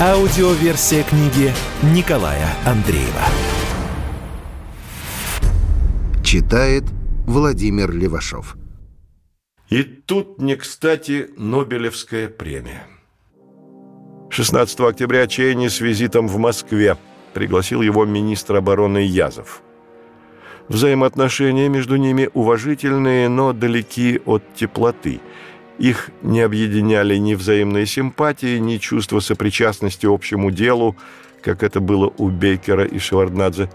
Аудиоверсия книги Николая Андреева. Читает Владимир Левашов. И тут не кстати Нобелевская премия. 16 октября Чейни с визитом в Москве пригласил его министр обороны Язов. Взаимоотношения между ними уважительные, но далеки от теплоты. Их не объединяли ни взаимные симпатии, ни чувство сопричастности общему делу, как это было у Бейкера и Шеварднадзе.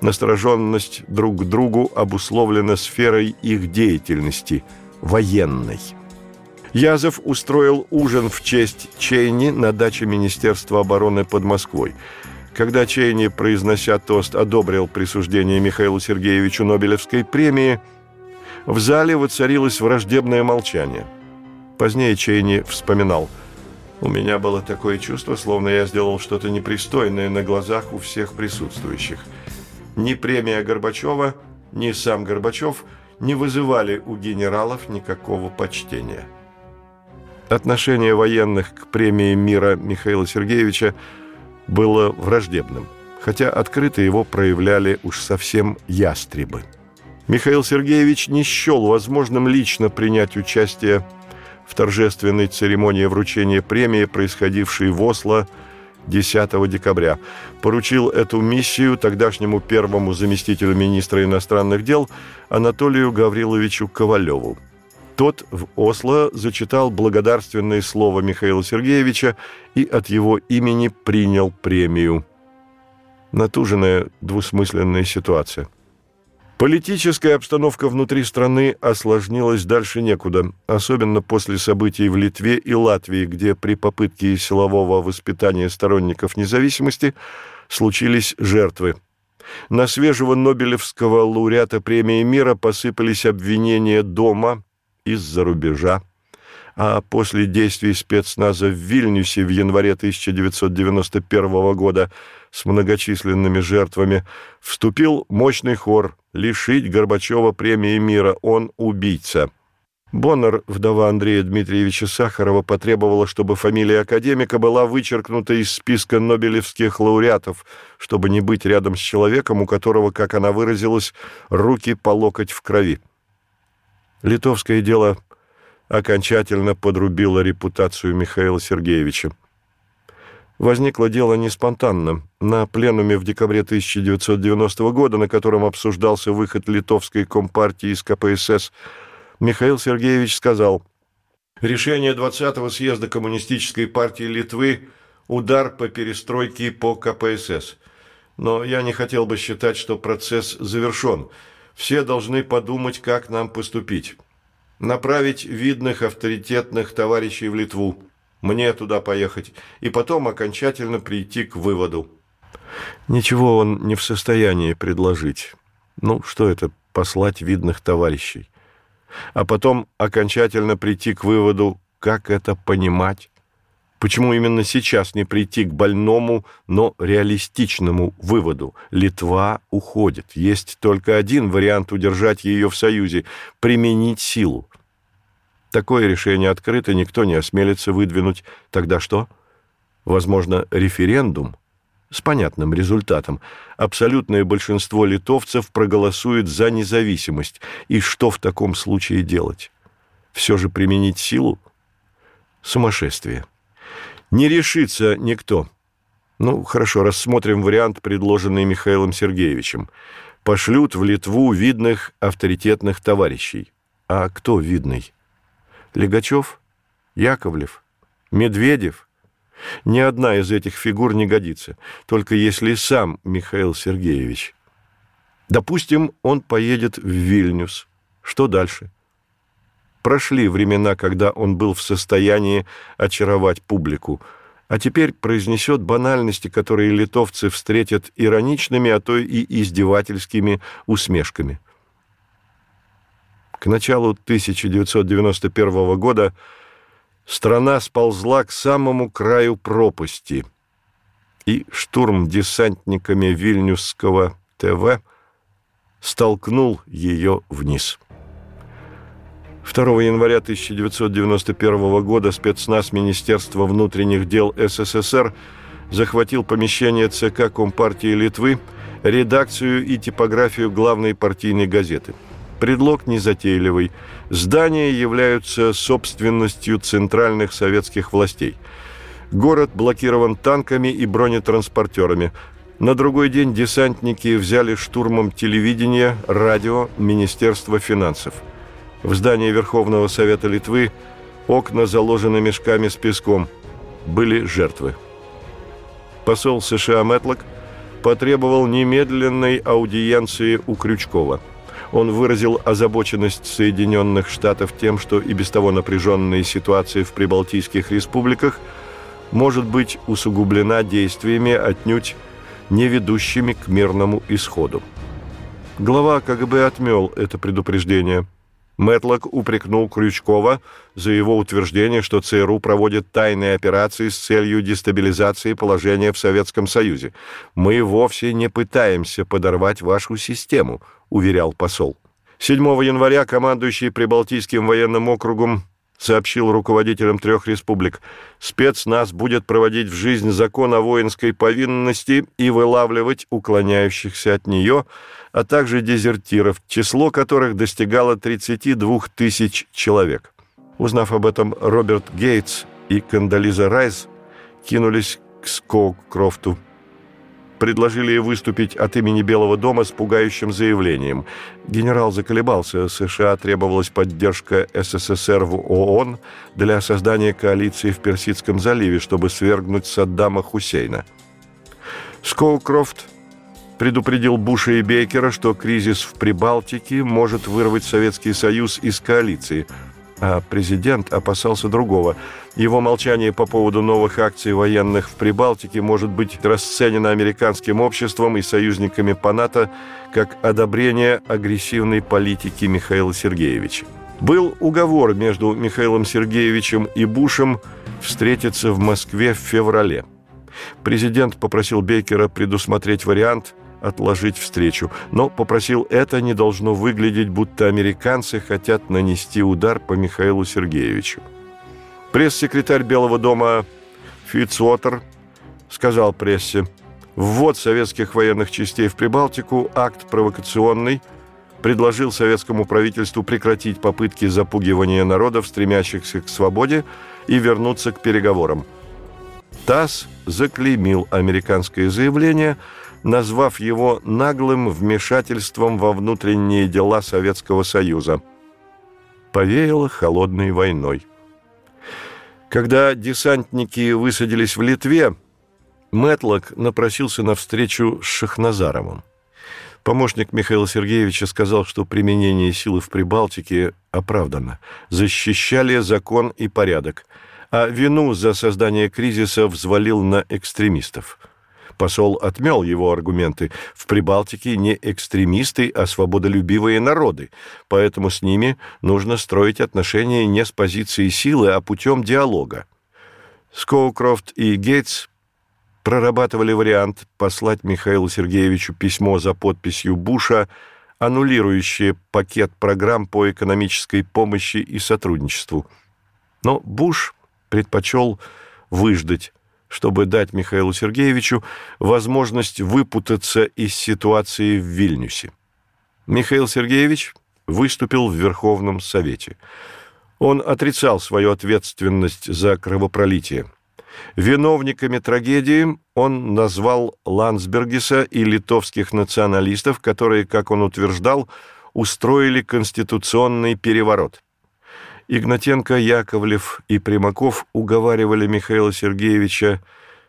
Настороженность друг к другу обусловлена сферой их деятельности – военной. Язов устроил ужин в честь Чейни на даче Министерства обороны под Москвой. Когда Чейни, произнося тост, одобрил присуждение Михаилу Сергеевичу Нобелевской премии – в зале воцарилось враждебное молчание. Позднее Чейни вспоминал. «У меня было такое чувство, словно я сделал что-то непристойное на глазах у всех присутствующих. Ни премия Горбачева, ни сам Горбачев не вызывали у генералов никакого почтения». Отношение военных к премии мира Михаила Сергеевича было враждебным, хотя открыто его проявляли уж совсем ястребы. Михаил Сергеевич не счел возможным лично принять участие в торжественной церемонии вручения премии, происходившей в Осло 10 декабря. Поручил эту миссию тогдашнему первому заместителю министра иностранных дел Анатолию Гавриловичу Ковалеву. Тот в Осло зачитал благодарственное слово Михаила Сергеевича и от его имени принял премию. Натуженная двусмысленная ситуация – Политическая обстановка внутри страны осложнилась дальше некуда, особенно после событий в Литве и Латвии, где при попытке силового воспитания сторонников независимости случились жертвы. На свежего Нобелевского лауреата премии мира посыпались обвинения дома из-за рубежа а после действий спецназа в Вильнюсе в январе 1991 года с многочисленными жертвами вступил мощный хор «Лишить Горбачева премии мира, он убийца». Боннер, вдова Андрея Дмитриевича Сахарова, потребовала, чтобы фамилия академика была вычеркнута из списка нобелевских лауреатов, чтобы не быть рядом с человеком, у которого, как она выразилась, руки по локоть в крови. Литовское дело окончательно подрубила репутацию Михаила Сергеевича. Возникло дело не спонтанно. На пленуме в декабре 1990 года, на котором обсуждался выход литовской компартии из КПСС, Михаил Сергеевич сказал, «Решение 20-го съезда Коммунистической партии Литвы – удар по перестройке по КПСС. Но я не хотел бы считать, что процесс завершен. Все должны подумать, как нам поступить» направить видных авторитетных товарищей в Литву, мне туда поехать, и потом окончательно прийти к выводу. Ничего он не в состоянии предложить. Ну, что это, послать видных товарищей? А потом окончательно прийти к выводу, как это понимать? Почему именно сейчас не прийти к больному, но реалистичному выводу? Литва уходит. Есть только один вариант удержать ее в Союзе – применить силу. Такое решение открыто никто не осмелится выдвинуть. Тогда что? Возможно, референдум с понятным результатом. Абсолютное большинство литовцев проголосует за независимость. И что в таком случае делать? Все же применить силу? Сумасшествие. Не решится никто. Ну, хорошо, рассмотрим вариант, предложенный Михаилом Сергеевичем. Пошлют в Литву видных авторитетных товарищей. А кто видный? Легачев, Яковлев, Медведев. Ни одна из этих фигур не годится, только если сам Михаил Сергеевич. Допустим, он поедет в Вильнюс. Что дальше? Прошли времена, когда он был в состоянии очаровать публику. а теперь произнесет банальности, которые литовцы встретят ироничными, а то и издевательскими усмешками. К началу 1991 года страна сползла к самому краю пропасти, и штурм десантниками Вильнюсского ТВ столкнул ее вниз. 2 января 1991 года спецназ Министерства внутренних дел СССР захватил помещение ЦК Компартии Литвы, редакцию и типографию главной партийной газеты. Предлог незатейливый. Здания являются собственностью центральных советских властей. Город блокирован танками и бронетранспортерами. На другой день десантники взяли штурмом телевидение, радио, Министерство финансов – в здании Верховного Совета Литвы окна заложены мешками с песком. Были жертвы. Посол США Мэтлок потребовал немедленной аудиенции у Крючкова. Он выразил озабоченность Соединенных Штатов тем, что и без того напряженная ситуация в прибалтийских республиках может быть усугублена действиями отнюдь не ведущими к мирному исходу. Глава КГБ отмел это предупреждение – Мэтлок упрекнул Крючкова за его утверждение, что ЦРУ проводит тайные операции с целью дестабилизации положения в Советском Союзе. «Мы вовсе не пытаемся подорвать вашу систему», — уверял посол. 7 января командующий Прибалтийским военным округом сообщил руководителям трех республик. Спецназ будет проводить в жизнь закон о воинской повинности и вылавливать уклоняющихся от нее, а также дезертиров, число которых достигало 32 тысяч человек. Узнав об этом, Роберт Гейтс и Кандализа Райс кинулись к Скоуккрофту предложили выступить от имени Белого дома с пугающим заявлением. Генерал заколебался, США требовалась поддержка СССР в ООН для создания коалиции в Персидском заливе, чтобы свергнуть Саддама Хусейна. Скоукрофт предупредил Буша и Бейкера, что кризис в Прибалтике может вырвать Советский Союз из коалиции – а президент опасался другого. Его молчание по поводу новых акций военных в Прибалтике может быть расценено американским обществом и союзниками по НАТО как одобрение агрессивной политики Михаила Сергеевича. Был уговор между Михаилом Сергеевичем и Бушем встретиться в Москве в феврале. Президент попросил Бейкера предусмотреть вариант – отложить встречу, но попросил это не должно выглядеть, будто американцы хотят нанести удар по Михаилу Сергеевичу. Пресс-секретарь Белого дома Фитцуотер сказал прессе, ввод советских военных частей в Прибалтику – акт провокационный, предложил советскому правительству прекратить попытки запугивания народов, стремящихся к свободе, и вернуться к переговорам. ТАСС заклеймил американское заявление – назвав его наглым вмешательством во внутренние дела Советского Союза. Повеяло холодной войной. Когда десантники высадились в Литве, Мэтлок напросился на встречу с Шахназаровым. Помощник Михаила Сергеевича сказал, что применение силы в Прибалтике оправдано. Защищали закон и порядок, а вину за создание кризиса взвалил на экстремистов – Посол отмел его аргументы. В Прибалтике не экстремисты, а свободолюбивые народы, поэтому с ними нужно строить отношения не с позиции силы, а путем диалога. Скоукрофт и Гейтс прорабатывали вариант послать Михаилу Сергеевичу письмо за подписью Буша, аннулирующее пакет программ по экономической помощи и сотрудничеству. Но Буш предпочел выждать чтобы дать Михаилу Сергеевичу возможность выпутаться из ситуации в Вильнюсе. Михаил Сергеевич выступил в Верховном Совете. Он отрицал свою ответственность за кровопролитие. Виновниками трагедии он назвал Ландсбергиса и литовских националистов, которые, как он утверждал, устроили конституционный переворот – Игнатенко, Яковлев и Примаков уговаривали Михаила Сергеевича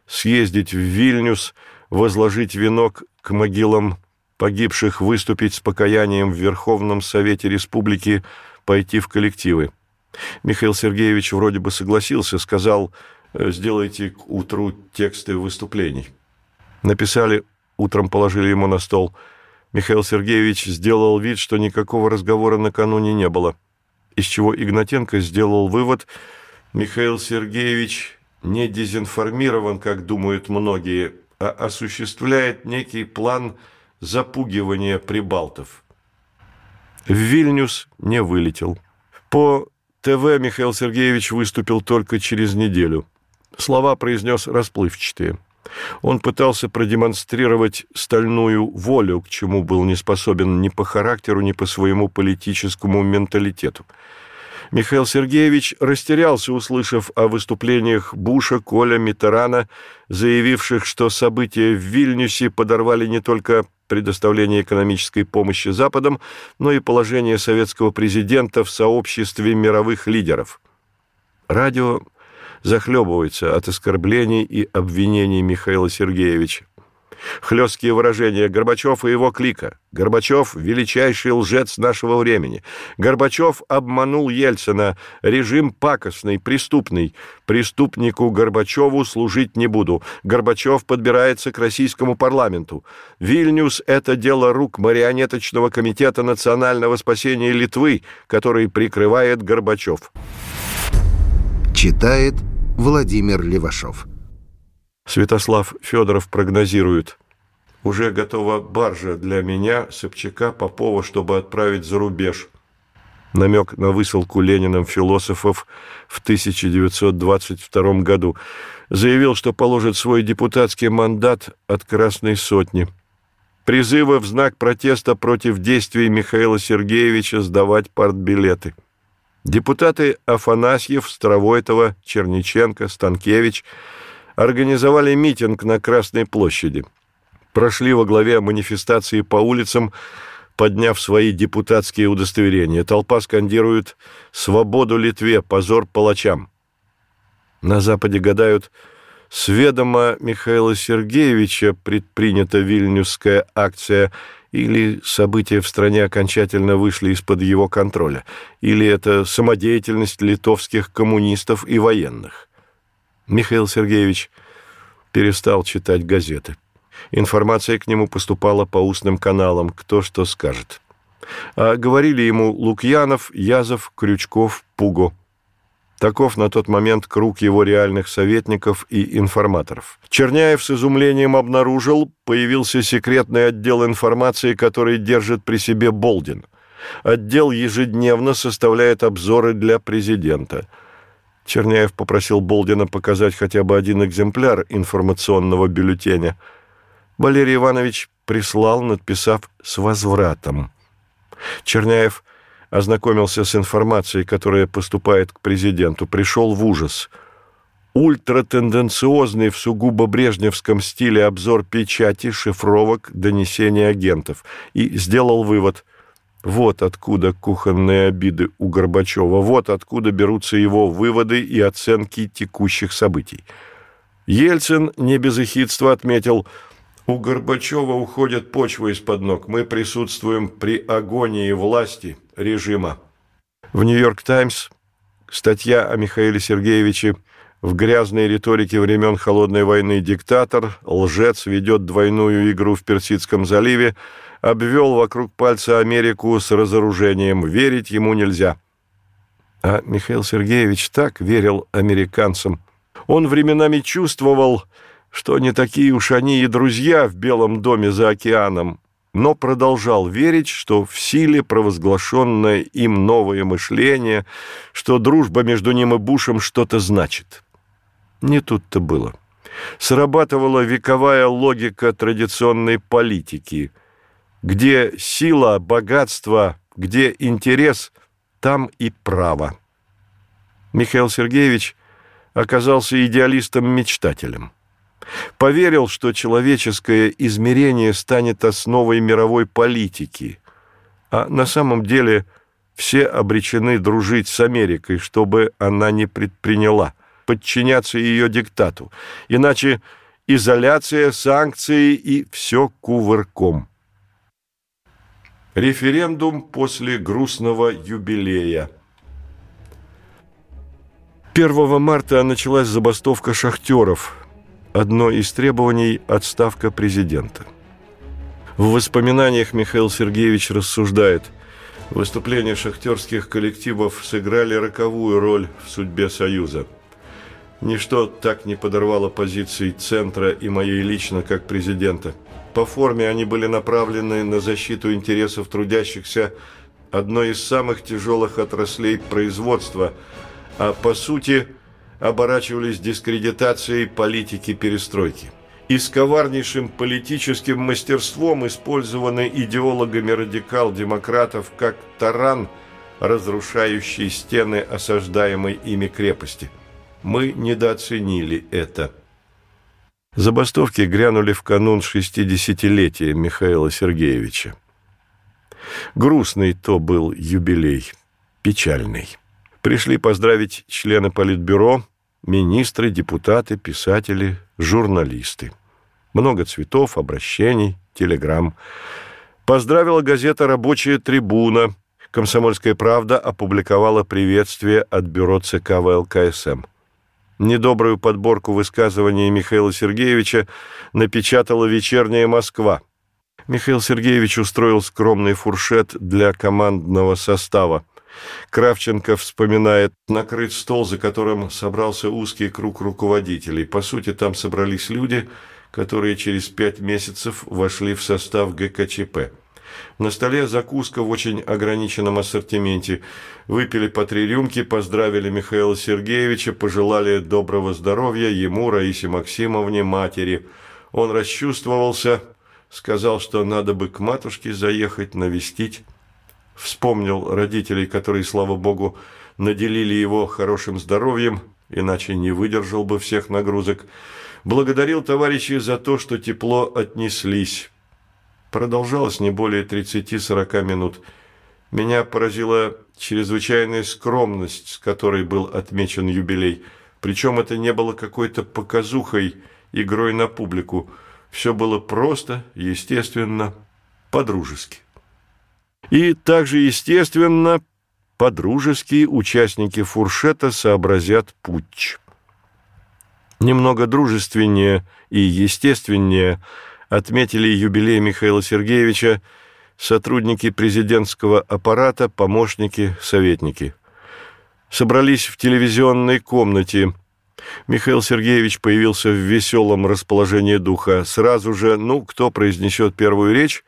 съездить в Вильнюс, возложить венок к могилам погибших, выступить с покаянием в Верховном Совете Республики, пойти в коллективы. Михаил Сергеевич вроде бы согласился, сказал, сделайте к утру тексты выступлений. Написали, утром положили ему на стол. Михаил Сергеевич сделал вид, что никакого разговора накануне не было, из чего Игнатенко сделал вывод, Михаил Сергеевич не дезинформирован, как думают многие, а осуществляет некий план запугивания прибалтов. В Вильнюс не вылетел. По ТВ Михаил Сергеевич выступил только через неделю. Слова произнес расплывчатые. Он пытался продемонстрировать стальную волю, к чему был не способен ни по характеру, ни по своему политическому менталитету. Михаил Сергеевич растерялся, услышав о выступлениях Буша, Коля, Митерана, заявивших, что события в Вильнюсе подорвали не только предоставление экономической помощи Западом, но и положение советского президента в сообществе мировых лидеров. Радио захлебывается от оскорблений и обвинений Михаила Сергеевича. Хлесткие выражения Горбачев и его клика. Горбачев – величайший лжец нашего времени. Горбачев обманул Ельцина. Режим пакостный, преступный. Преступнику Горбачеву служить не буду. Горбачев подбирается к российскому парламенту. Вильнюс – это дело рук марионеточного комитета национального спасения Литвы, который прикрывает Горбачев. Читает Владимир Левашов. Святослав Федоров прогнозирует. Уже готова баржа для меня, Собчака, Попова, чтобы отправить за рубеж. Намек на высылку Лениным философов в 1922 году. Заявил, что положит свой депутатский мандат от Красной Сотни. Призывы в знак протеста против действий Михаила Сергеевича сдавать партбилеты. Депутаты Афанасьев, Старовойтова, Черниченко, Станкевич – организовали митинг на Красной площади. Прошли во главе манифестации по улицам, подняв свои депутатские удостоверения. Толпа скандирует «Свободу Литве! Позор палачам!». На Западе гадают, с ведома Михаила Сергеевича предпринята вильнюсская акция или события в стране окончательно вышли из-под его контроля, или это самодеятельность литовских коммунистов и военных. Михаил Сергеевич перестал читать газеты. Информация к нему поступала по устным каналам, кто что скажет. А говорили ему Лукьянов, Язов, Крючков, Пуго. Таков на тот момент круг его реальных советников и информаторов. Черняев с изумлением обнаружил, появился секретный отдел информации, который держит при себе Болдин. Отдел ежедневно составляет обзоры для президента – Черняев попросил Болдина показать хотя бы один экземпляр информационного бюллетеня. Валерий Иванович прислал, надписав «с возвратом». Черняев ознакомился с информацией, которая поступает к президенту, пришел в ужас. Ультратенденциозный в сугубо брежневском стиле обзор печати, шифровок, донесений агентов. И сделал вывод – вот откуда кухонные обиды у Горбачева, вот откуда берутся его выводы и оценки текущих событий. Ельцин не без эхидства отметил, у Горбачева уходит почва из-под ног, мы присутствуем при агонии власти режима. В «Нью-Йорк Таймс» статья о Михаиле Сергеевиче в грязной риторике времен Холодной войны диктатор, лжец ведет двойную игру в Персидском заливе, обвел вокруг пальца Америку с разоружением. Верить ему нельзя. А Михаил Сергеевич так верил американцам. Он временами чувствовал, что не такие уж они и друзья в Белом доме за океаном, но продолжал верить, что в силе провозглашенное им новое мышление, что дружба между ним и Бушем что-то значит. Не тут-то было. Срабатывала вековая логика традиционной политики – где сила, богатство, где интерес, там и право. Михаил Сергеевич оказался идеалистом-мечтателем. Поверил, что человеческое измерение станет основой мировой политики, а на самом деле все обречены дружить с Америкой, чтобы она не предприняла, подчиняться ее диктату. Иначе изоляция, санкции и все кувырком – Референдум после грустного юбилея. 1 марта началась забастовка шахтеров. Одно из требований – отставка президента. В воспоминаниях Михаил Сергеевич рассуждает – Выступления шахтерских коллективов сыграли роковую роль в судьбе Союза. Ничто так не подорвало позиции Центра и моей лично, как президента. По форме они были направлены на защиту интересов трудящихся одной из самых тяжелых отраслей производства, а по сути оборачивались дискредитацией политики перестройки и с коварнейшим политическим мастерством использованы идеологами радикал-демократов как таран, разрушающий стены осаждаемой ими крепости. Мы недооценили это. Забастовки грянули в канун 60-летия Михаила Сергеевича. Грустный то был юбилей, печальный. Пришли поздравить члены Политбюро, министры, депутаты, писатели, журналисты. Много цветов, обращений, телеграмм. Поздравила газета «Рабочая трибуна». «Комсомольская правда» опубликовала приветствие от бюро ЦК ВЛКСМ. Недобрую подборку высказываний Михаила Сергеевича напечатала «Вечерняя Москва». Михаил Сергеевич устроил скромный фуршет для командного состава. Кравченко вспоминает накрыт стол, за которым собрался узкий круг руководителей. По сути, там собрались люди – которые через пять месяцев вошли в состав ГКЧП. На столе закуска в очень ограниченном ассортименте. Выпили по три рюмки, поздравили Михаила Сергеевича, пожелали доброго здоровья ему, Раисе Максимовне, матери. Он расчувствовался, сказал, что надо бы к матушке заехать, навестить. Вспомнил родителей, которые, слава богу, наделили его хорошим здоровьем, иначе не выдержал бы всех нагрузок благодарил товарищей за то, что тепло отнеслись. Продолжалось не более 30-40 минут. Меня поразила чрезвычайная скромность, с которой был отмечен юбилей. Причем это не было какой-то показухой, игрой на публику. Все было просто, естественно, по-дружески. И также естественно, по-дружески участники фуршета сообразят путь немного дружественнее и естественнее отметили юбилей Михаила Сергеевича сотрудники президентского аппарата, помощники, советники. Собрались в телевизионной комнате. Михаил Сергеевич появился в веселом расположении духа. Сразу же, ну, кто произнесет первую речь,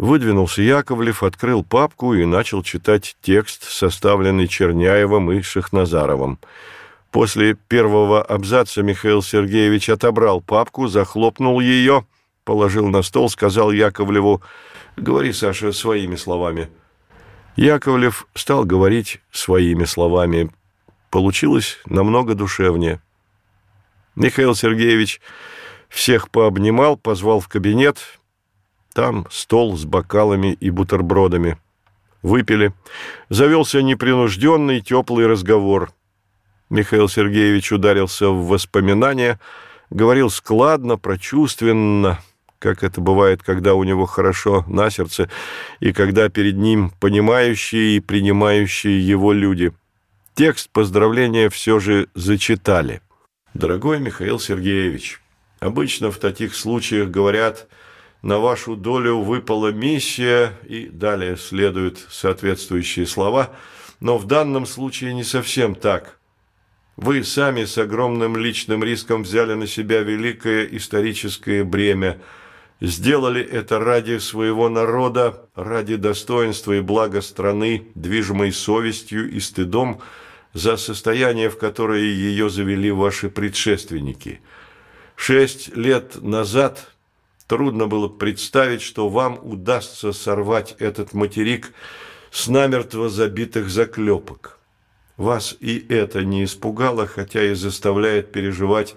выдвинулся Яковлев, открыл папку и начал читать текст, составленный Черняевым и Шахназаровым. После первого абзаца Михаил Сергеевич отобрал папку, захлопнул ее, положил на стол, сказал Яковлеву «Говори, Саша, своими словами». Яковлев стал говорить своими словами. Получилось намного душевнее. Михаил Сергеевич всех пообнимал, позвал в кабинет. Там стол с бокалами и бутербродами. Выпили. Завелся непринужденный теплый разговор – Михаил Сергеевич ударился в воспоминания, говорил складно, прочувственно, как это бывает, когда у него хорошо на сердце, и когда перед ним понимающие и принимающие его люди. Текст поздравления все же зачитали. «Дорогой Михаил Сергеевич, обычно в таких случаях говорят, на вашу долю выпала миссия, и далее следуют соответствующие слова, но в данном случае не совсем так». Вы сами с огромным личным риском взяли на себя великое историческое бремя, сделали это ради своего народа, ради достоинства и блага страны, движимой совестью и стыдом за состояние, в которое ее завели ваши предшественники. Шесть лет назад трудно было представить, что вам удастся сорвать этот материк с намертво забитых заклепок. Вас и это не испугало, хотя и заставляет переживать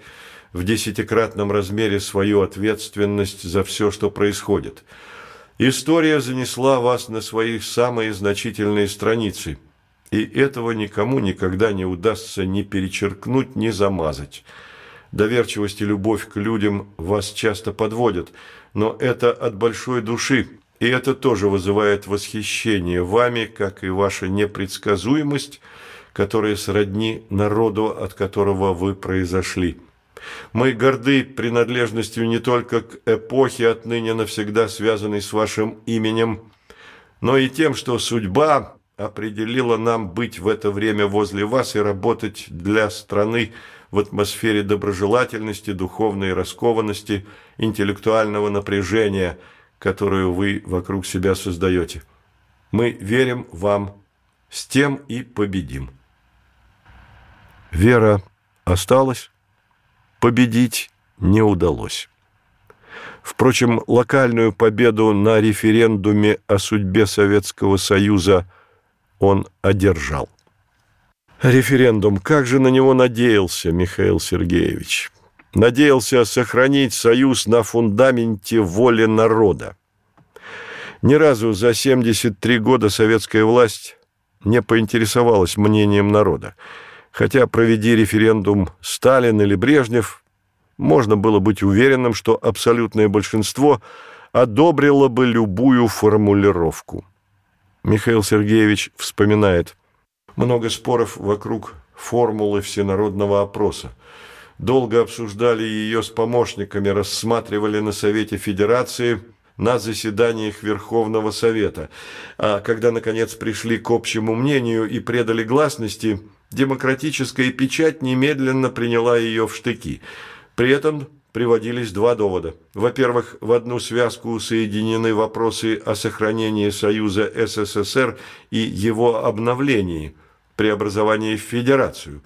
в десятикратном размере свою ответственность за все, что происходит. История занесла вас на свои самые значительные страницы, и этого никому никогда не удастся ни перечеркнуть, ни замазать. Доверчивость и любовь к людям вас часто подводят, но это от большой души, и это тоже вызывает восхищение вами, как и ваша непредсказуемость – которые сродни народу, от которого вы произошли. Мы горды принадлежностью не только к эпохе, отныне навсегда связанной с вашим именем, но и тем, что судьба определила нам быть в это время возле вас и работать для страны в атмосфере доброжелательности, духовной раскованности, интеллектуального напряжения, которую вы вокруг себя создаете. Мы верим вам, с тем и победим. Вера осталась, победить не удалось. Впрочем, локальную победу на референдуме о судьбе Советского Союза он одержал. Референдум. Как же на него надеялся Михаил Сергеевич? Надеялся сохранить союз на фундаменте воли народа. Ни разу за 73 года советская власть не поинтересовалась мнением народа. Хотя, проведи референдум Сталин или Брежнев, можно было быть уверенным, что абсолютное большинство одобрило бы любую формулировку. Михаил Сергеевич вспоминает – много споров вокруг формулы всенародного опроса. Долго обсуждали ее с помощниками, рассматривали на Совете Федерации, на заседаниях Верховного Совета. А когда, наконец, пришли к общему мнению и предали гласности, демократическая печать немедленно приняла ее в штыки. При этом приводились два довода. Во-первых, в одну связку соединены вопросы о сохранении Союза СССР и его обновлении – преобразования в федерацию.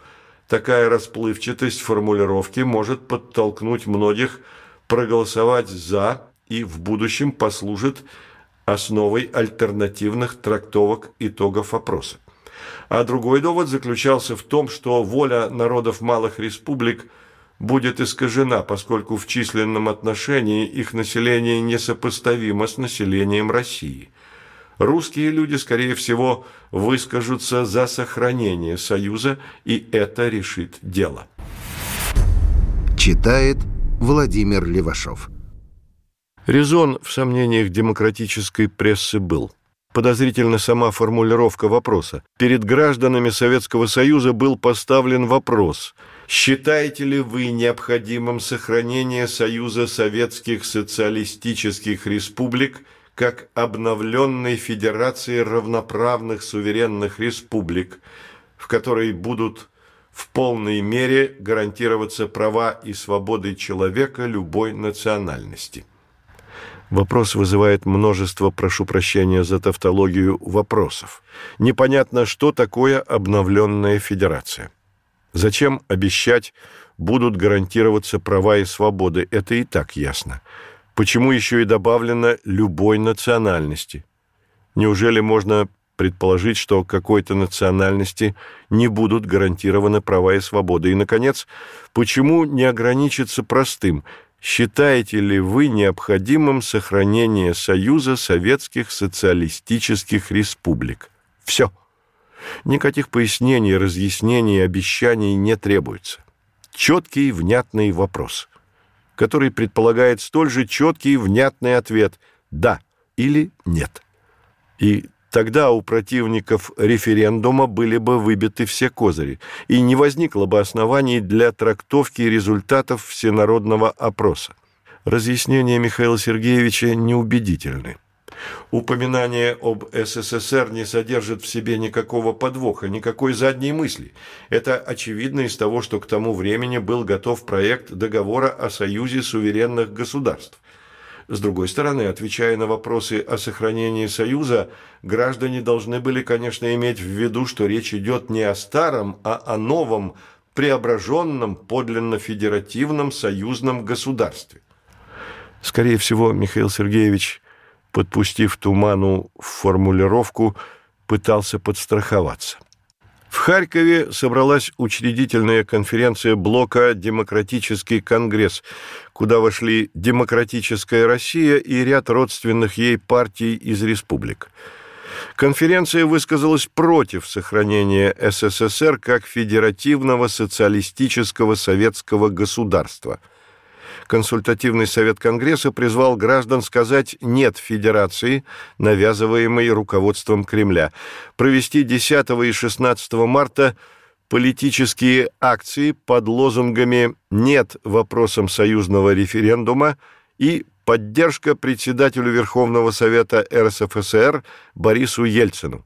Такая расплывчатость формулировки может подтолкнуть многих проголосовать «за» и в будущем послужит основой альтернативных трактовок итогов опроса. А другой довод заключался в том, что воля народов малых республик будет искажена, поскольку в численном отношении их население несопоставимо с населением России – русские люди, скорее всего, выскажутся за сохранение Союза, и это решит дело. Читает Владимир Левашов. Резон в сомнениях демократической прессы был. Подозрительно сама формулировка вопроса. Перед гражданами Советского Союза был поставлен вопрос – Считаете ли вы необходимым сохранение Союза Советских Социалистических Республик – как обновленной Федерации равноправных суверенных республик, в которой будут в полной мере гарантироваться права и свободы человека любой национальности. Вопрос вызывает множество, прошу прощения за тавтологию, вопросов. Непонятно, что такое обновленная федерация. Зачем обещать, будут гарантироваться права и свободы, это и так ясно. Почему еще и добавлено «любой национальности»? Неужели можно предположить, что какой-то национальности не будут гарантированы права и свободы? И, наконец, почему не ограничиться простым Считаете ли вы необходимым сохранение Союза Советских Социалистических Республик? Все. Никаких пояснений, разъяснений, обещаний не требуется. Четкий, внятный вопрос который предполагает столь же четкий и внятный ответ «да» или «нет». И тогда у противников референдума были бы выбиты все козыри, и не возникло бы оснований для трактовки результатов всенародного опроса. Разъяснения Михаила Сергеевича неубедительны. Упоминание об СССР не содержит в себе никакого подвоха, никакой задней мысли. Это очевидно из того, что к тому времени был готов проект договора о Союзе суверенных государств. С другой стороны, отвечая на вопросы о сохранении Союза, граждане должны были, конечно, иметь в виду, что речь идет не о старом, а о новом, преображенном, подлинно федеративном союзном государстве. Скорее всего, Михаил Сергеевич подпустив туману в формулировку, пытался подстраховаться. В Харькове собралась учредительная конференция блока «Демократический конгресс», куда вошли «Демократическая Россия» и ряд родственных ей партий из республик. Конференция высказалась против сохранения СССР как федеративного социалистического советского государства – Консультативный совет Конгресса призвал граждан сказать «нет» федерации, навязываемой руководством Кремля, провести 10 и 16 марта политические акции под лозунгами «нет» вопросам союзного референдума и поддержка председателю Верховного Совета РСФСР Борису Ельцину.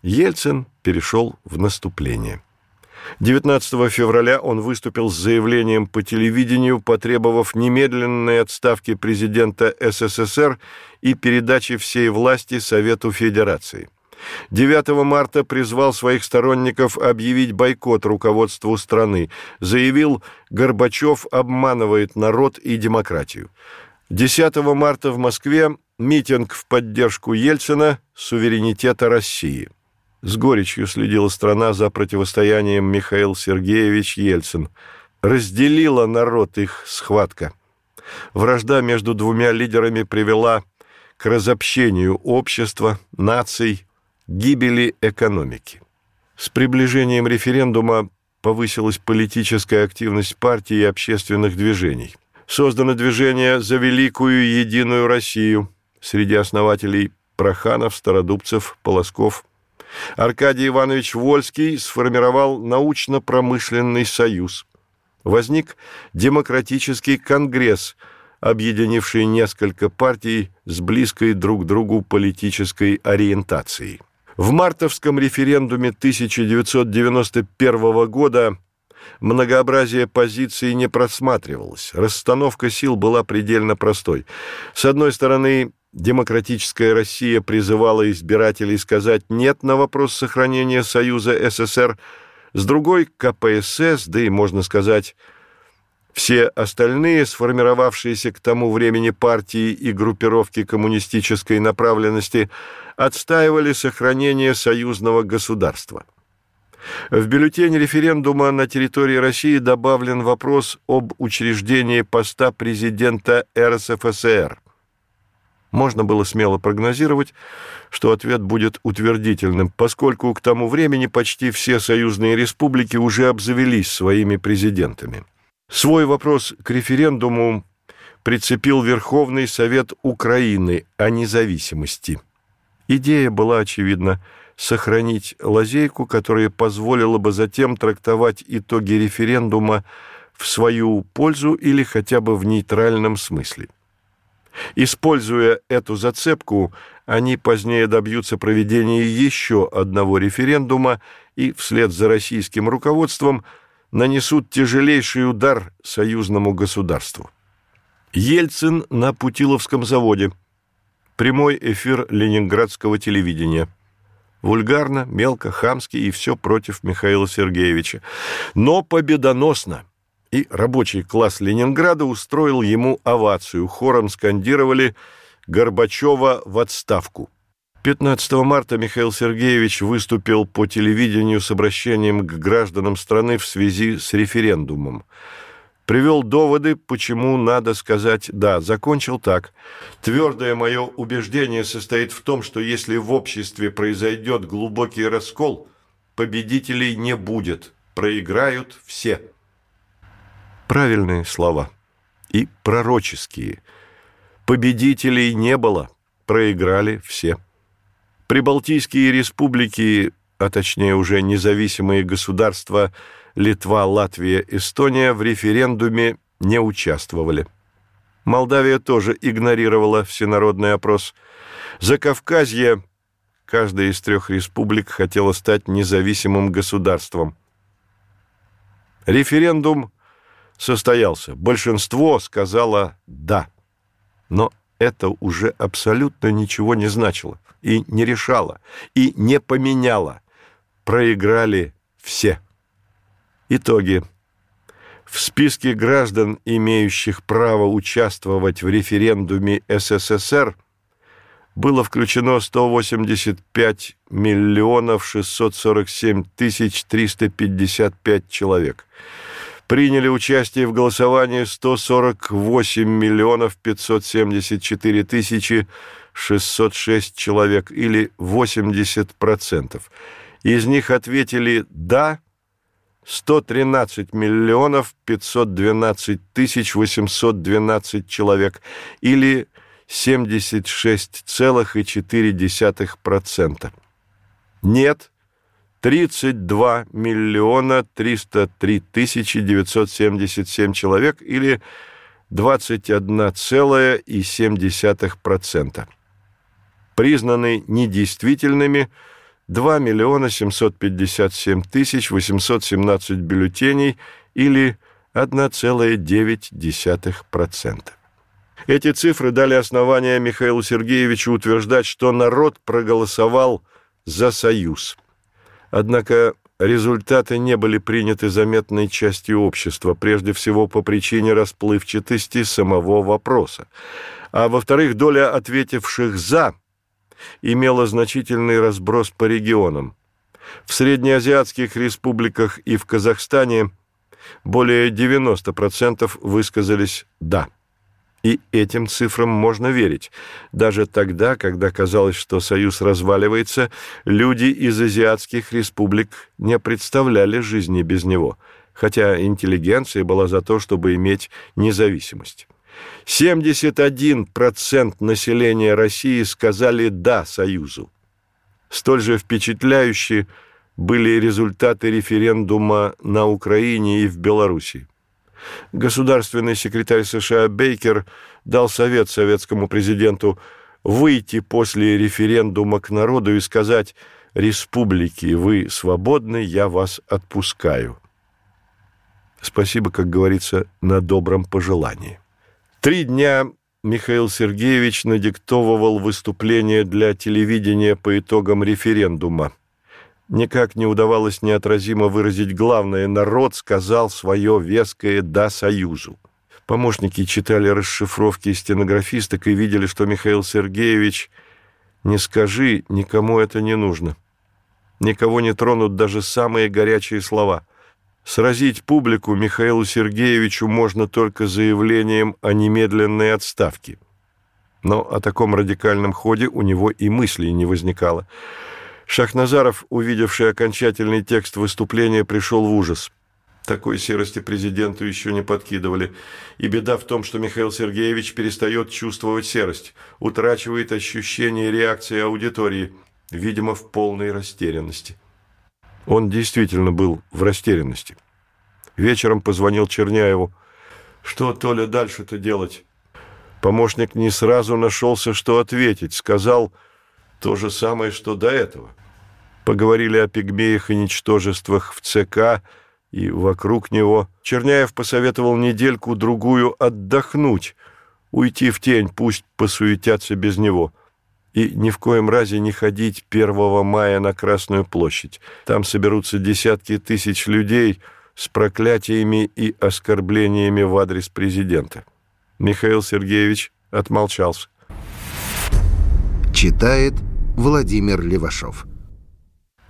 Ельцин перешел в наступление. 19 февраля он выступил с заявлением по телевидению, потребовав немедленной отставки президента СССР и передачи всей власти Совету Федерации. 9 марта призвал своих сторонников объявить бойкот руководству страны, заявил, Горбачев обманывает народ и демократию. 10 марта в Москве митинг в поддержку Ельцина суверенитета России – с горечью следила страна за противостоянием Михаил Сергеевич Ельцин. Разделила народ их схватка. Вражда между двумя лидерами привела к разобщению общества, наций, гибели экономики. С приближением референдума повысилась политическая активность партий и общественных движений. Создано движение «За великую единую Россию» среди основателей Проханов, Стародубцев, Полосков – Аркадий Иванович Вольский сформировал научно-промышленный союз. Возник демократический конгресс, объединивший несколько партий с близкой друг другу политической ориентацией. В мартовском референдуме 1991 года многообразие позиций не просматривалось. Расстановка сил была предельно простой. С одной стороны, демократическая Россия призывала избирателей сказать «нет» на вопрос сохранения Союза СССР, с другой – КПСС, да и, можно сказать, все остальные, сформировавшиеся к тому времени партии и группировки коммунистической направленности, отстаивали сохранение союзного государства. В бюллетень референдума на территории России добавлен вопрос об учреждении поста президента РСФСР можно было смело прогнозировать, что ответ будет утвердительным, поскольку к тому времени почти все союзные республики уже обзавелись своими президентами. Свой вопрос к референдуму прицепил Верховный Совет Украины о независимости. Идея была, очевидно, сохранить лазейку, которая позволила бы затем трактовать итоги референдума в свою пользу или хотя бы в нейтральном смысле. Используя эту зацепку, они позднее добьются проведения еще одного референдума и вслед за российским руководством нанесут тяжелейший удар союзному государству. Ельцин на Путиловском заводе. Прямой эфир ленинградского телевидения. Вульгарно, мелко, хамски и все против Михаила Сергеевича. Но победоносно – и рабочий класс Ленинграда устроил ему овацию. Хором скандировали «Горбачева в отставку». 15 марта Михаил Сергеевич выступил по телевидению с обращением к гражданам страны в связи с референдумом. Привел доводы, почему надо сказать «да». Закончил так. «Твердое мое убеждение состоит в том, что если в обществе произойдет глубокий раскол, победителей не будет, проиграют все» правильные слова и пророческие. Победителей не было, проиграли все. Прибалтийские республики, а точнее уже независимые государства Литва, Латвия, Эстония в референдуме не участвовали. Молдавия тоже игнорировала всенародный опрос. Закавказье, каждая из трех республик хотела стать независимым государством. Референдум состоялся. Большинство сказало «да». Но это уже абсолютно ничего не значило и не решало, и не поменяло. Проиграли все. Итоги. В списке граждан, имеющих право участвовать в референдуме СССР, было включено 185 миллионов 647 тысяч 355 человек – приняли участие в голосовании 148 миллионов 574 тысячи 606 человек, или 80%. Из них ответили «да» 113 миллионов 512 тысяч 812 человек или 76,4%. Нет 32 миллиона 303 тысячи 977 человек или 21,7%. Признаны недействительными 2 миллиона 757 тысяч 817 бюллетеней или 1,9%. Эти цифры дали основание Михаилу Сергеевичу утверждать, что народ проголосовал за союз. Однако результаты не были приняты заметной частью общества, прежде всего по причине расплывчатости самого вопроса. А во-вторых, доля ответивших «за» имела значительный разброс по регионам. В среднеазиатских республиках и в Казахстане более 90% высказались «да». И этим цифрам можно верить. Даже тогда, когда казалось, что Союз разваливается, люди из азиатских республик не представляли жизни без него, хотя интеллигенция была за то, чтобы иметь независимость. 71% населения России сказали «да» Союзу. Столь же впечатляющие были результаты референдума на Украине и в Беларуси. Государственный секретарь США Бейкер дал совет советскому президенту выйти после референдума к народу и сказать «Республики, вы свободны, я вас отпускаю». Спасибо, как говорится, на добром пожелании. Три дня Михаил Сергеевич надиктовывал выступление для телевидения по итогам референдума. Никак не удавалось неотразимо выразить главное. Народ сказал свое веское «да» Союзу. Помощники читали расшифровки стенографисток и видели, что Михаил Сергеевич «не скажи, никому это не нужно». Никого не тронут даже самые горячие слова – Сразить публику Михаилу Сергеевичу можно только заявлением о немедленной отставке. Но о таком радикальном ходе у него и мыслей не возникало. Шахназаров, увидевший окончательный текст выступления, пришел в ужас. Такой серости президенту еще не подкидывали. И беда в том, что Михаил Сергеевич перестает чувствовать серость, утрачивает ощущение реакции аудитории, видимо, в полной растерянности. Он действительно был в растерянности. Вечером позвонил Черняеву. «Что, Толя, дальше-то делать?» Помощник не сразу нашелся, что ответить. Сказал то же самое, что до этого. Поговорили о пигмеях и ничтожествах в ЦК и вокруг него. Черняев посоветовал недельку-другую отдохнуть, уйти в тень, пусть посуетятся без него – и ни в коем разе не ходить 1 мая на Красную площадь. Там соберутся десятки тысяч людей с проклятиями и оскорблениями в адрес президента. Михаил Сергеевич отмолчался. Читает Владимир Левашов.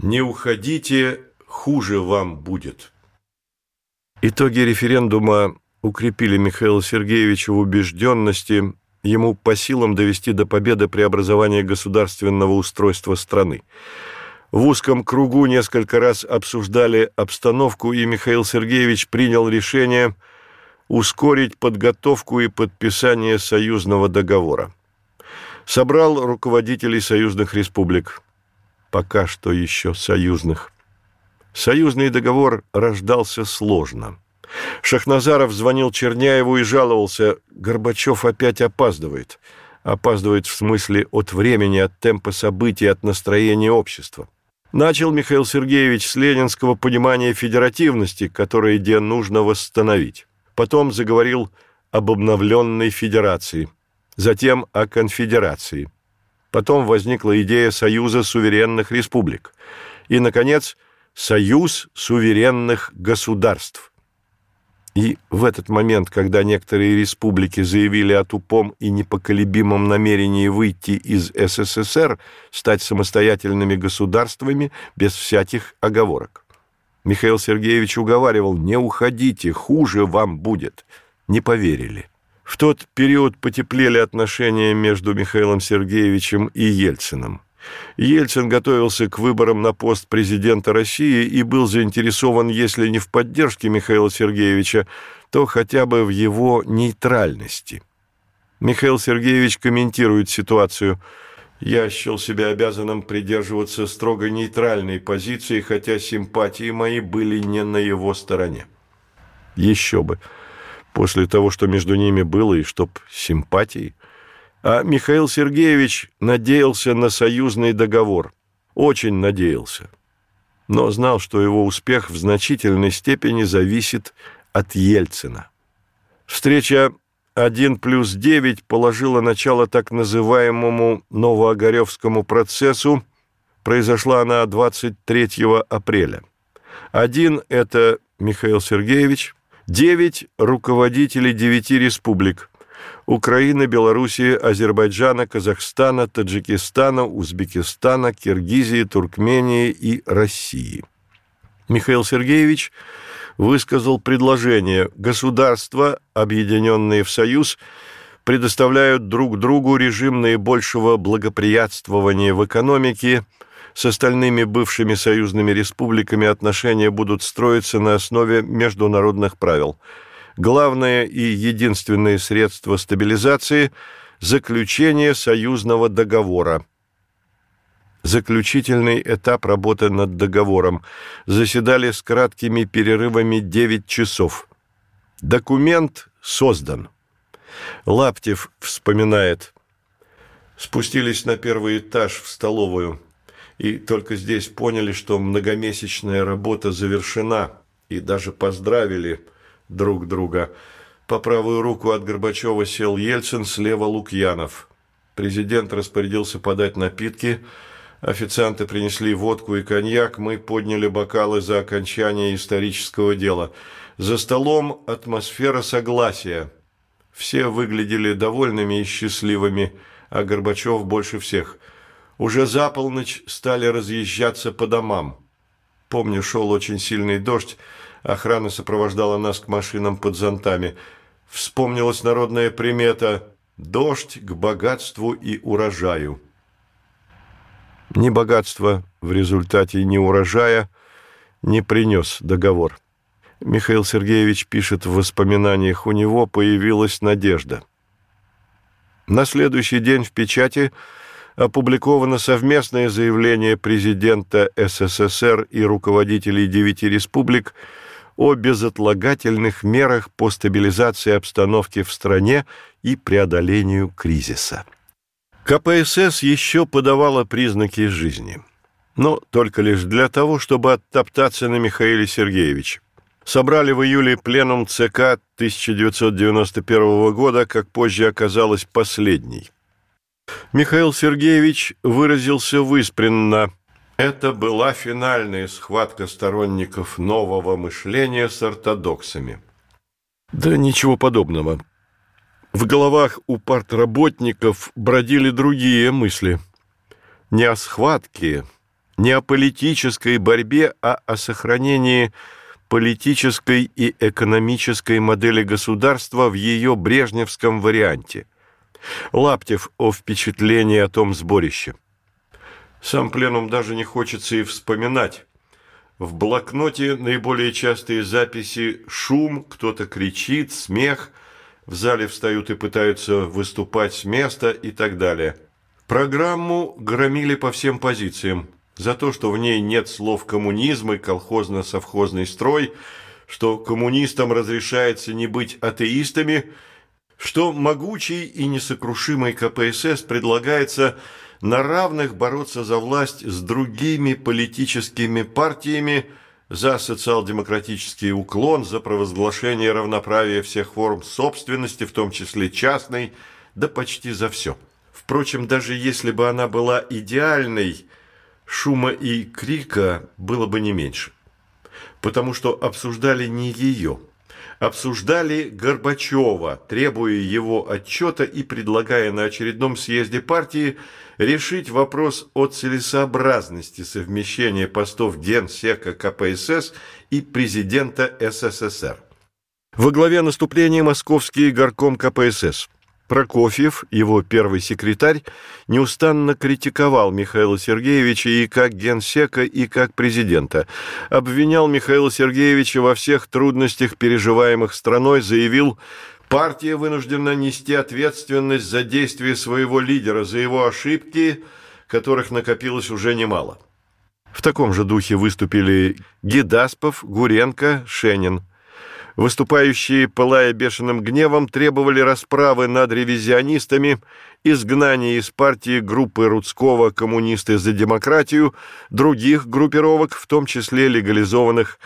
«Не уходите, хуже вам будет». Итоги референдума укрепили Михаила Сергеевича в убежденности, ему по силам довести до победы преобразования государственного устройства страны. В узком кругу несколько раз обсуждали обстановку, и Михаил Сергеевич принял решение ускорить подготовку и подписание союзного договора. Собрал руководителей союзных республик, пока что еще союзных. Союзный договор рождался сложно – Шахназаров звонил Черняеву и жаловался, Горбачев опять опаздывает. Опаздывает в смысле от времени, от темпа событий, от настроения общества. Начал Михаил Сергеевич с ленинского понимания федеративности, которое где нужно восстановить. Потом заговорил об обновленной федерации, затем о конфедерации. Потом возникла идея Союза суверенных республик. И, наконец, Союз суверенных государств. И в этот момент, когда некоторые республики заявили о тупом и непоколебимом намерении выйти из СССР, стать самостоятельными государствами без всяких оговорок. Михаил Сергеевич уговаривал «не уходите, хуже вам будет». Не поверили. В тот период потеплели отношения между Михаилом Сергеевичем и Ельциным. Ельцин готовился к выборам на пост президента России и был заинтересован, если не в поддержке Михаила Сергеевича, то хотя бы в его нейтральности. Михаил Сергеевич комментирует ситуацию. «Я счел себя обязанным придерживаться строго нейтральной позиции, хотя симпатии мои были не на его стороне». Еще бы. После того, что между ними было, и чтоб симпатии – а Михаил Сергеевич надеялся на союзный договор. Очень надеялся. Но знал, что его успех в значительной степени зависит от Ельцина. Встреча 1 плюс 9 положила начало так называемому Новоогаревскому процессу. Произошла она 23 апреля. Один – это Михаил Сергеевич, девять – руководители девяти республик – Украины, Белоруссии, Азербайджана, Казахстана, Таджикистана, Узбекистана, Киргизии, Туркмении и России. Михаил Сергеевич высказал предложение государства, объединенные в союз, предоставляют друг другу режим наибольшего благоприятствования в экономике, с остальными бывшими союзными республиками отношения будут строиться на основе международных правил – главное и единственное средство стабилизации – заключение союзного договора. Заключительный этап работы над договором. Заседали с краткими перерывами 9 часов. Документ создан. Лаптев вспоминает. Спустились на первый этаж в столовую и только здесь поняли, что многомесячная работа завершена, и даже поздравили – друг друга. По правую руку от Горбачева сел Ельцин, слева Лукьянов. Президент распорядился подать напитки. Официанты принесли водку и коньяк. Мы подняли бокалы за окончание исторического дела. За столом атмосфера согласия. Все выглядели довольными и счастливыми, а Горбачев больше всех. Уже за полночь стали разъезжаться по домам. Помню, шел очень сильный дождь, Охрана сопровождала нас к машинам под зонтами. Вспомнилась народная примета «Дождь к богатству и урожаю». Ни богатства в результате ни урожая не принес договор. Михаил Сергеевич пишет в воспоминаниях, у него появилась надежда. На следующий день в печати опубликовано совместное заявление президента СССР и руководителей девяти республик – о безотлагательных мерах по стабилизации обстановки в стране и преодолению кризиса. КПСС еще подавала признаки жизни, но только лишь для того, чтобы оттоптаться на Михаиле Сергеевиче. Собрали в июле пленум ЦК 1991 года, как позже оказалось, последний. Михаил Сергеевич выразился выспренно – это была финальная схватка сторонников нового мышления с ортодоксами. Да ничего подобного. В головах у партработников бродили другие мысли. Не о схватке, не о политической борьбе, а о сохранении политической и экономической модели государства в ее брежневском варианте. Лаптев о впечатлении о том сборище. Сам пленум даже не хочется и вспоминать. В блокноте наиболее частые записи «шум», кто-то кричит, смех, в зале встают и пытаются выступать с места и так далее. Программу громили по всем позициям. За то, что в ней нет слов «коммунизм» и «колхозно-совхозный строй», что коммунистам разрешается не быть атеистами, что могучий и несокрушимый КПСС предлагается – на равных бороться за власть с другими политическими партиями, за социал-демократический уклон, за провозглашение равноправия всех форм собственности, в том числе частной, да почти за все. Впрочем, даже если бы она была идеальной, шума и крика было бы не меньше. Потому что обсуждали не ее – обсуждали Горбачева, требуя его отчета и предлагая на очередном съезде партии решить вопрос о целесообразности совмещения постов Генсека КПСС и президента СССР. Во главе наступления московский горком КПСС. Прокофьев, его первый секретарь, неустанно критиковал Михаила Сергеевича и как генсека, и как президента. Обвинял Михаила Сергеевича во всех трудностях, переживаемых страной, заявил, партия вынуждена нести ответственность за действия своего лидера, за его ошибки, которых накопилось уже немало. В таком же духе выступили Гидаспов, Гуренко, Шенин – Выступающие, пылая бешеным гневом, требовали расправы над ревизионистами, изгнания из партии группы Рудского «Коммунисты за демократию», других группировок, в том числе легализованных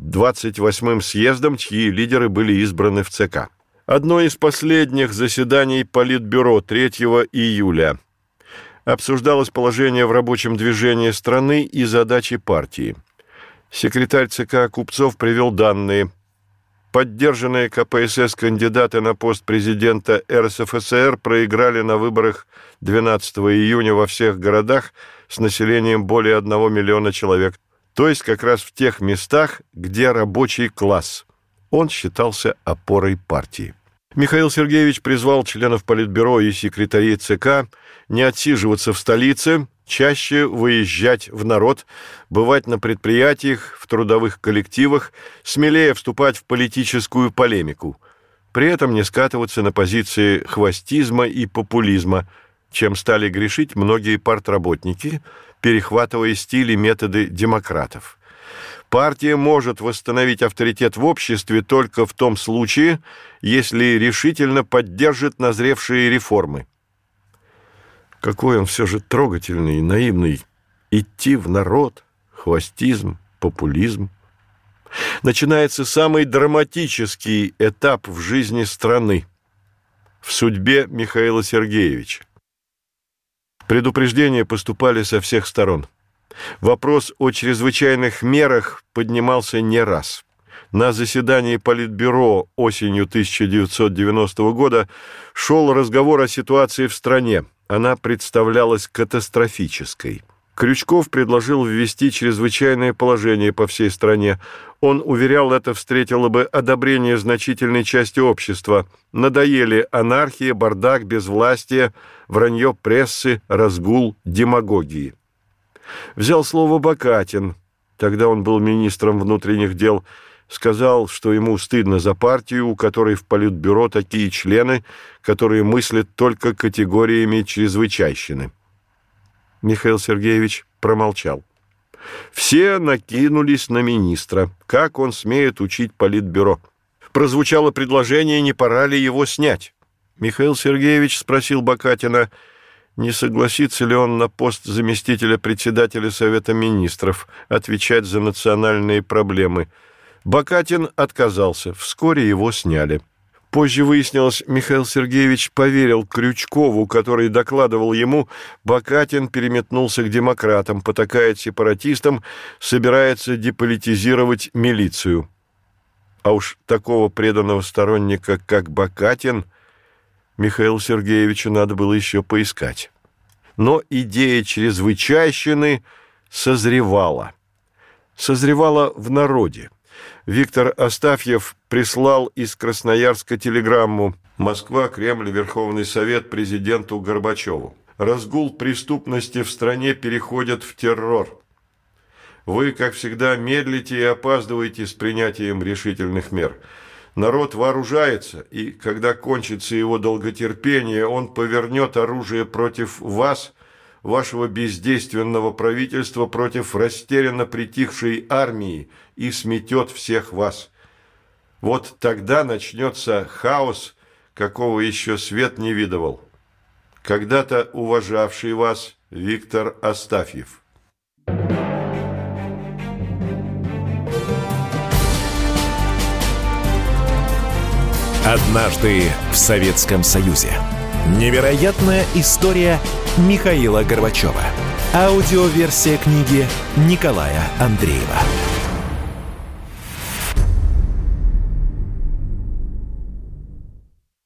28-м съездом, чьи лидеры были избраны в ЦК. Одно из последних заседаний Политбюро 3 июля обсуждалось положение в рабочем движении страны и задачи партии. Секретарь ЦК Купцов привел данные – Поддержанные КПСС кандидаты на пост президента РСФСР проиграли на выборах 12 июня во всех городах с населением более 1 миллиона человек, то есть как раз в тех местах, где рабочий класс. Он считался опорой партии. Михаил Сергеевич призвал членов Политбюро и секретарей ЦК не отсиживаться в столице, чаще выезжать в народ, бывать на предприятиях, в трудовых коллективах, смелее вступать в политическую полемику, при этом не скатываться на позиции хвостизма и популизма, чем стали грешить многие партработники, перехватывая стили и методы демократов. Партия может восстановить авторитет в обществе только в том случае, если решительно поддержит назревшие реформы. Какой он все же трогательный и наивный. Идти в народ, хвостизм, популизм. Начинается самый драматический этап в жизни страны, в судьбе Михаила Сергеевича. Предупреждения поступали со всех сторон. Вопрос о чрезвычайных мерах поднимался не раз. На заседании Политбюро осенью 1990 года шел разговор о ситуации в стране – она представлялась катастрофической. Крючков предложил ввести чрезвычайное положение по всей стране. Он уверял, это встретило бы одобрение значительной части общества. Надоели анархия, бардак, безвластие, вранье прессы, разгул, демагогии. Взял слово Бакатин, тогда он был министром внутренних дел, сказал, что ему стыдно за партию, у которой в Политбюро такие члены, которые мыслят только категориями чрезвычайщины. Михаил Сергеевич промолчал. Все накинулись на министра. Как он смеет учить Политбюро? Прозвучало предложение, не пора ли его снять. Михаил Сергеевич спросил Бакатина, не согласится ли он на пост заместителя председателя Совета Министров отвечать за национальные проблемы – Бакатин отказался, вскоре его сняли. Позже выяснилось, Михаил Сергеевич поверил Крючкову, который докладывал ему, Бакатин переметнулся к демократам, потакает сепаратистам, собирается деполитизировать милицию. А уж такого преданного сторонника, как Бакатин, Михаилу Сергеевичу надо было еще поискать. Но идея чрезвычайщины созревала. Созревала в народе. Виктор Астафьев прислал из Красноярска телеграмму «Москва, Кремль, Верховный Совет президенту Горбачеву. Разгул преступности в стране переходит в террор. Вы, как всегда, медлите и опаздываете с принятием решительных мер. Народ вооружается, и когда кончится его долготерпение, он повернет оружие против вас – вашего бездейственного правительства против растерянно притихшей армии и сметет всех вас. Вот тогда начнется хаос, какого еще свет не видывал. Когда-то уважавший вас Виктор Астафьев. Однажды в Советском Союзе. Невероятная история Михаила Горбачева. Аудиоверсия книги Николая Андреева.